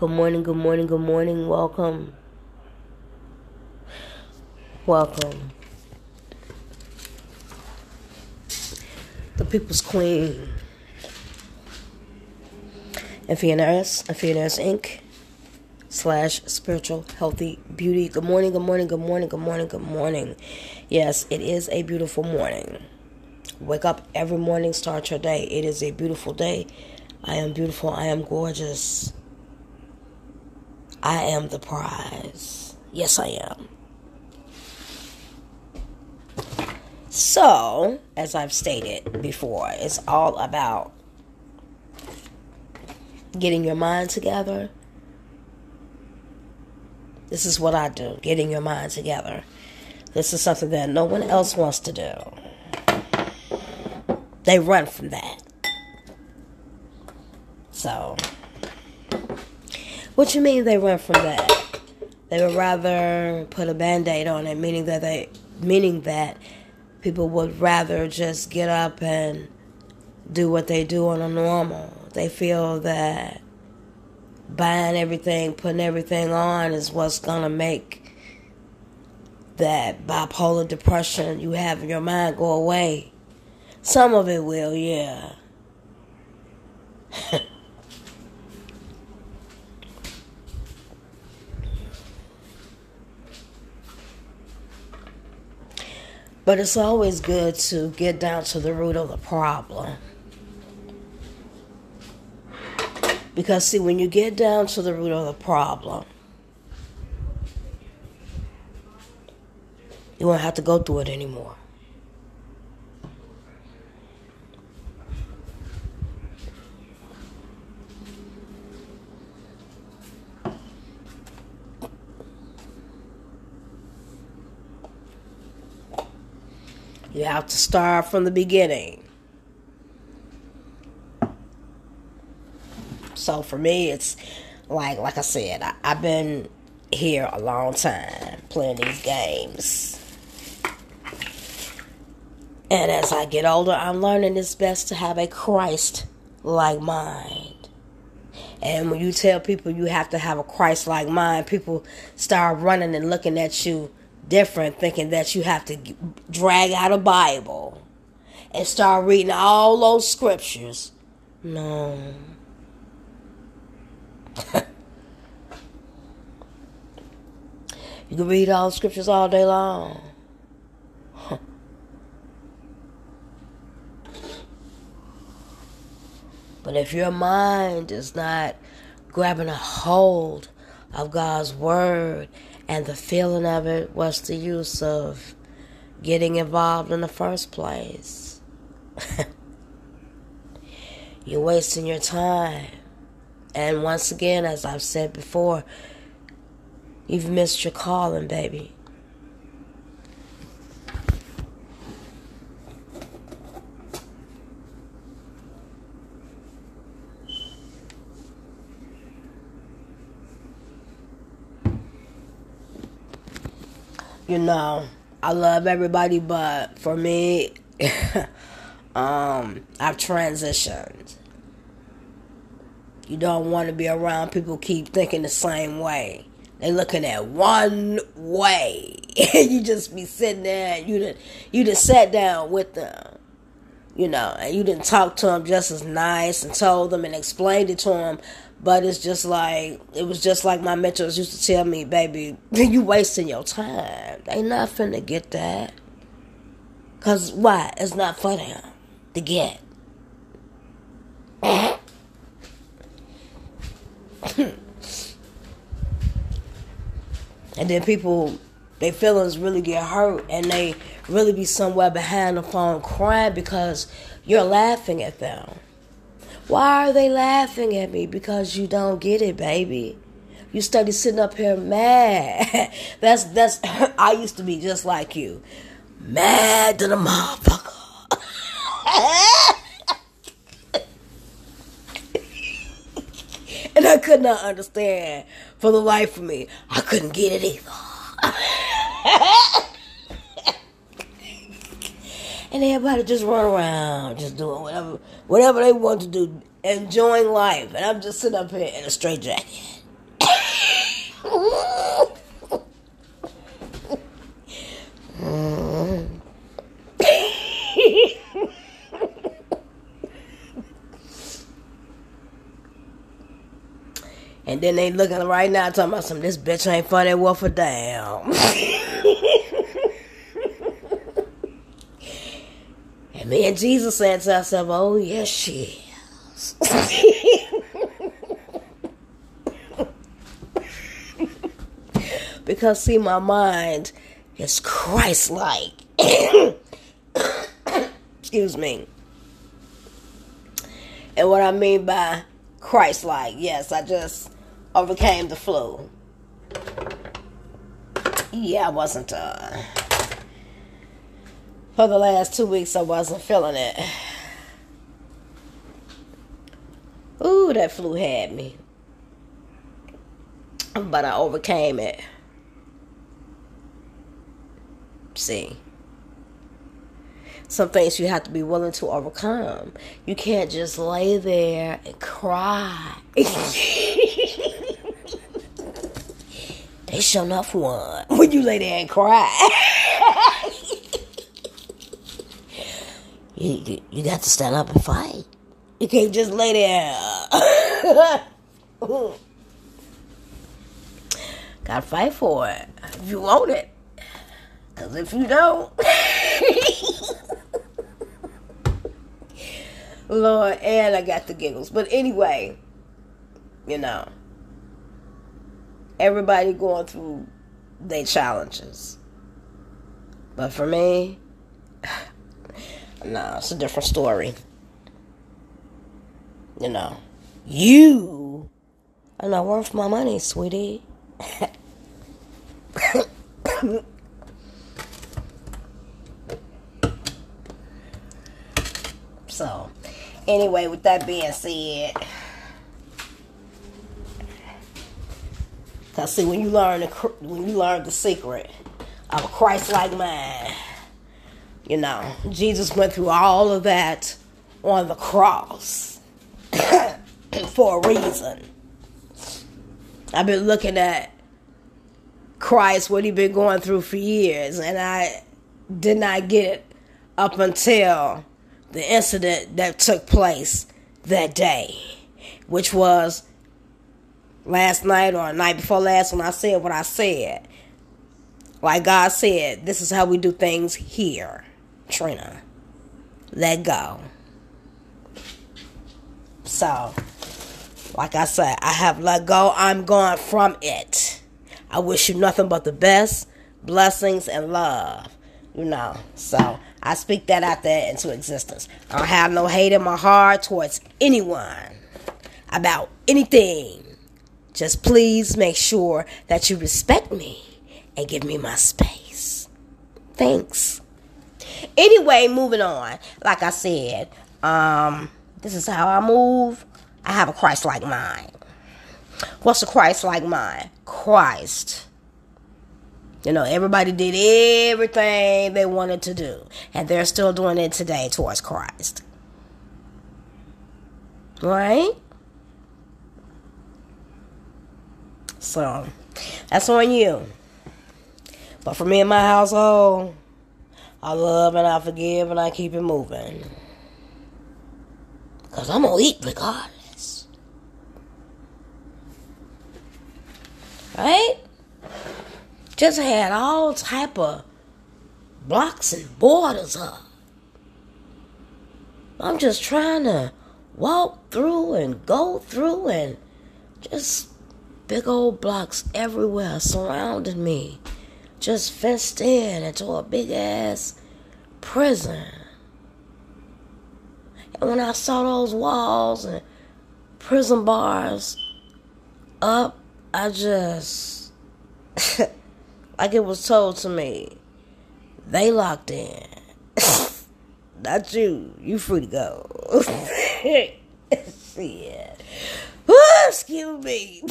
Good morning, good morning, good morning. Welcome. Welcome. The People's Queen. FNRS, FNRS Inc. slash spiritual healthy beauty. Good morning, good morning, good morning, good morning, good morning. Yes, it is a beautiful morning. Wake up every morning, start your day. It is a beautiful day. I am beautiful. I am gorgeous. I am the prize. Yes, I am. So, as I've stated before, it's all about getting your mind together. This is what I do getting your mind together. This is something that no one else wants to do. They run from that. So, what you mean they run from that? They would rather put a band-aid on it, meaning that they meaning that people would rather just get up and do what they do on a normal. They feel that buying everything, putting everything on is what's gonna make that bipolar depression you have in your mind go away. Some of it will, yeah. But it's always good to get down to the root of the problem. Because, see, when you get down to the root of the problem, you won't have to go through it anymore. Have to start from the beginning. So for me, it's like like I said, I, I've been here a long time playing these games. And as I get older, I'm learning it's best to have a Christ like mind. And when you tell people you have to have a Christ like mind, people start running and looking at you different, thinking that you have to drag out a Bible and start reading all those scriptures. No. you can read all the scriptures all day long. But if your mind is not grabbing a hold of God's word and the feeling of it was the use of getting involved in the first place. You're wasting your time. And once again, as I've said before, you've missed your calling, baby. You know, I love everybody, but for me, um, I've transitioned. You don't want to be around people keep thinking the same way. They looking at one way. and you just be sitting there. You didn't. You just sat down with them. You know, and you didn't talk to them just as nice and told them and explained it to them. But it's just like it was just like my mentors used to tell me, baby, you wasting your time. They not finna get that. Cause why? It's not for them to get. and then people their feelings really get hurt and they really be somewhere behind the phone crying because you're laughing at them. Why are they laughing at me? Because you don't get it, baby. You study sitting up here mad. that's that's I used to be just like you. Mad to the motherfucker. and I could not understand for the life of me. I couldn't get it either. And everybody just run around, just doing whatever, whatever they want to do, enjoying life. And I'm just sitting up here in a straight jacket. And then they looking right now talking about some this bitch ain't funny worth a damn. and Jesus said to himself, Oh yes she is. because see my mind is Christ like. Excuse me. And what I mean by Christ like, yes, I just overcame the flu. Yeah, I wasn't, uh, for the last two weeks, I wasn't feeling it. Ooh, that flu had me. But I overcame it. See some things you have to be willing to overcome. You can't just lay there and cry. they show enough one when you lay there and cry. you, you, you got to stand up and fight. You can't just lay there. Gotta fight for it if you want it. Because if you don't, Lord, and I got the giggles. But anyway, you know, everybody going through their challenges. But for me, no, it's a different story. You know, you are not worth my money, sweetie. so, anyway, with that being said, cause see when you learn the when you learn the secret of a Christ-like mind, you know Jesus went through all of that on the cross for a reason. I've been looking at Christ, what he been going through for years, and I did not get it up until the incident that took place that day, which was last night or night before last when I said what I said. Like God said, this is how we do things here, Trina. Let go. So, like I said, I have let go. I'm gone from it. I wish you nothing but the best, blessings, and love. You know, so I speak that out there into existence. I don't have no hate in my heart towards anyone about anything. Just please make sure that you respect me and give me my space. Thanks. Anyway, moving on. Like I said, um, this is how I move. I have a Christ like mind. What's a Christ like mind? Christ you know, everybody did everything they wanted to do, and they're still doing it today towards Christ. Right? So, that's on you. But for me and my household, I love and I forgive and I keep it moving. Because I'm going to eat regardless. Right? just had all type of blocks and borders up. I'm just trying to walk through and go through and just big old blocks everywhere surrounding me. Just fenced in into a big ass prison. And when I saw those walls and prison bars up, I just like it was told to me. They locked in. Not you. You free to go. Shit. excuse me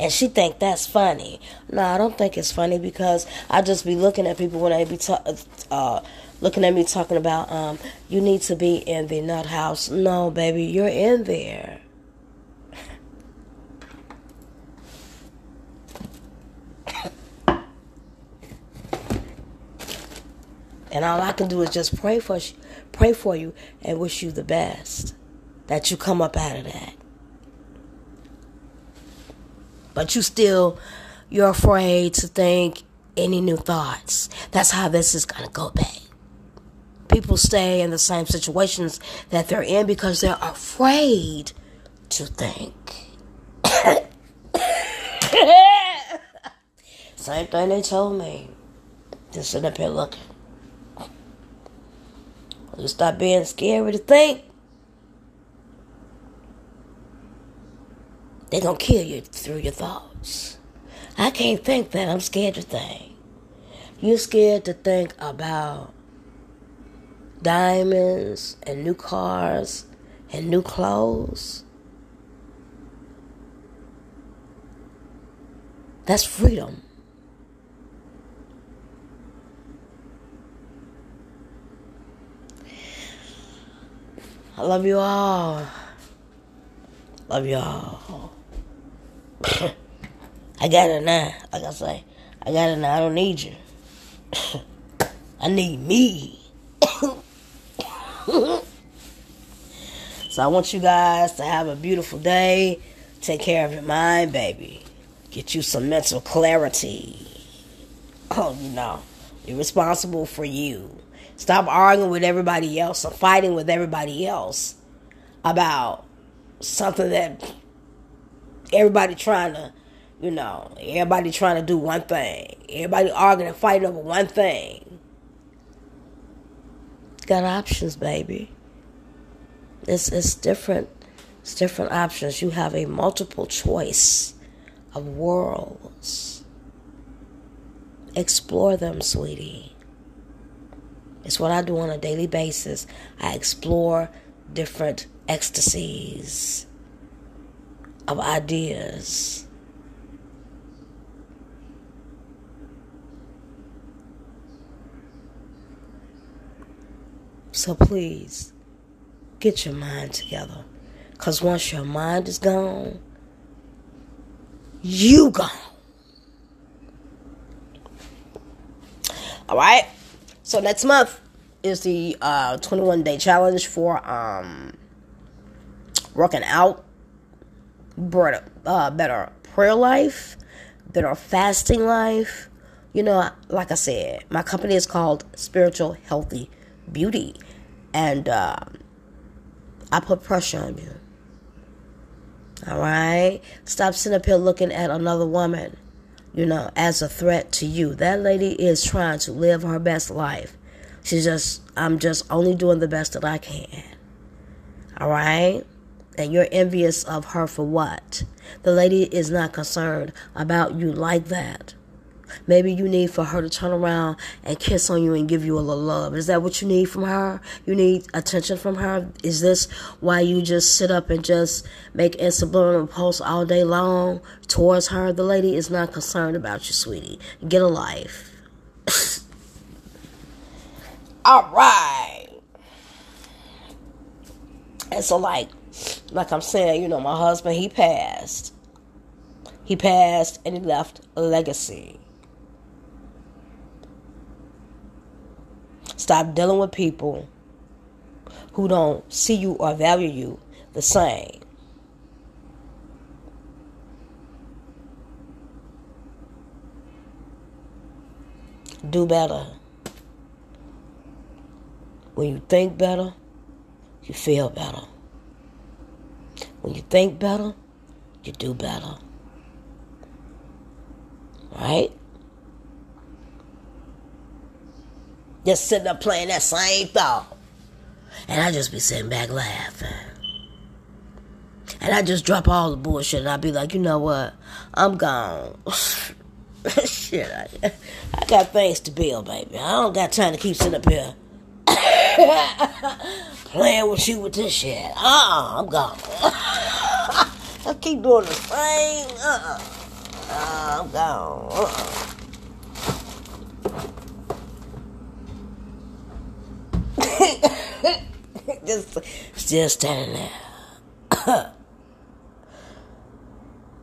and she think that's funny. No, I don't think it's funny because I just be looking at people when they be ta- uh, looking at me talking about um, you need to be in the nut house. No, baby, you're in there. and all I can do is just pray for pray for you and wish you the best that you come up out of that. But you still you're afraid to think any new thoughts. That's how this is to go, babe. People stay in the same situations that they're in because they're afraid to think. Same thing they told me. Just sit up here looking. You stop being scary to think. They're gonna kill you through your thoughts. I can't think that. I'm scared to think. You're scared to think about diamonds and new cars and new clothes. That's freedom. I love you all. Love you all. I got it now. Like I say, I got it now. I don't need you. I need me. so I want you guys to have a beautiful day. Take care of your mind, baby. Get you some mental clarity. Oh, you know, you're responsible for you. Stop arguing with everybody else or fighting with everybody else about something that everybody trying to you know, everybody trying to do one thing. Everybody arguing and fighting over one thing. Got options, baby. It's it's different. It's different options. You have a multiple choice of worlds. Explore them, sweetie. It's what I do on a daily basis. I explore different ecstasies of ideas So please, get your mind together. Because once your mind is gone, you gone. All right. So next month is the uh, 21 day challenge for um, working out, better, uh, better prayer life, better fasting life. You know, like I said, my company is called Spiritual Healthy Beauty and uh, I put pressure on you. All right? Stop sitting up here looking at another woman, you know, as a threat to you. That lady is trying to live her best life. She's just, I'm just only doing the best that I can. All right? And you're envious of her for what? The lady is not concerned about you like that. Maybe you need for her to turn around and kiss on you and give you a little love. Is that what you need from her? You need attention from her? Is this why you just sit up and just make Instagram posts all day long towards her? The lady is not concerned about you, sweetie. Get a life. all right. And so, like, like I'm saying, you know, my husband, he passed. He passed and he left a legacy. Stop dealing with people who don't see you or value you the same. Do better. When you think better, you feel better. When you think better, you do better. Right? Just sitting up playing that same thought. And I just be sitting back laughing. And I just drop all the bullshit and I be like, you know what? I'm gone. shit, I, I got things to build, baby. I don't got time to keep sitting up here playing with you with this shit. Uh-uh, I'm gone. I keep doing the same. Uh-uh. Uh, I'm gone. Uh-uh. just, still standing there.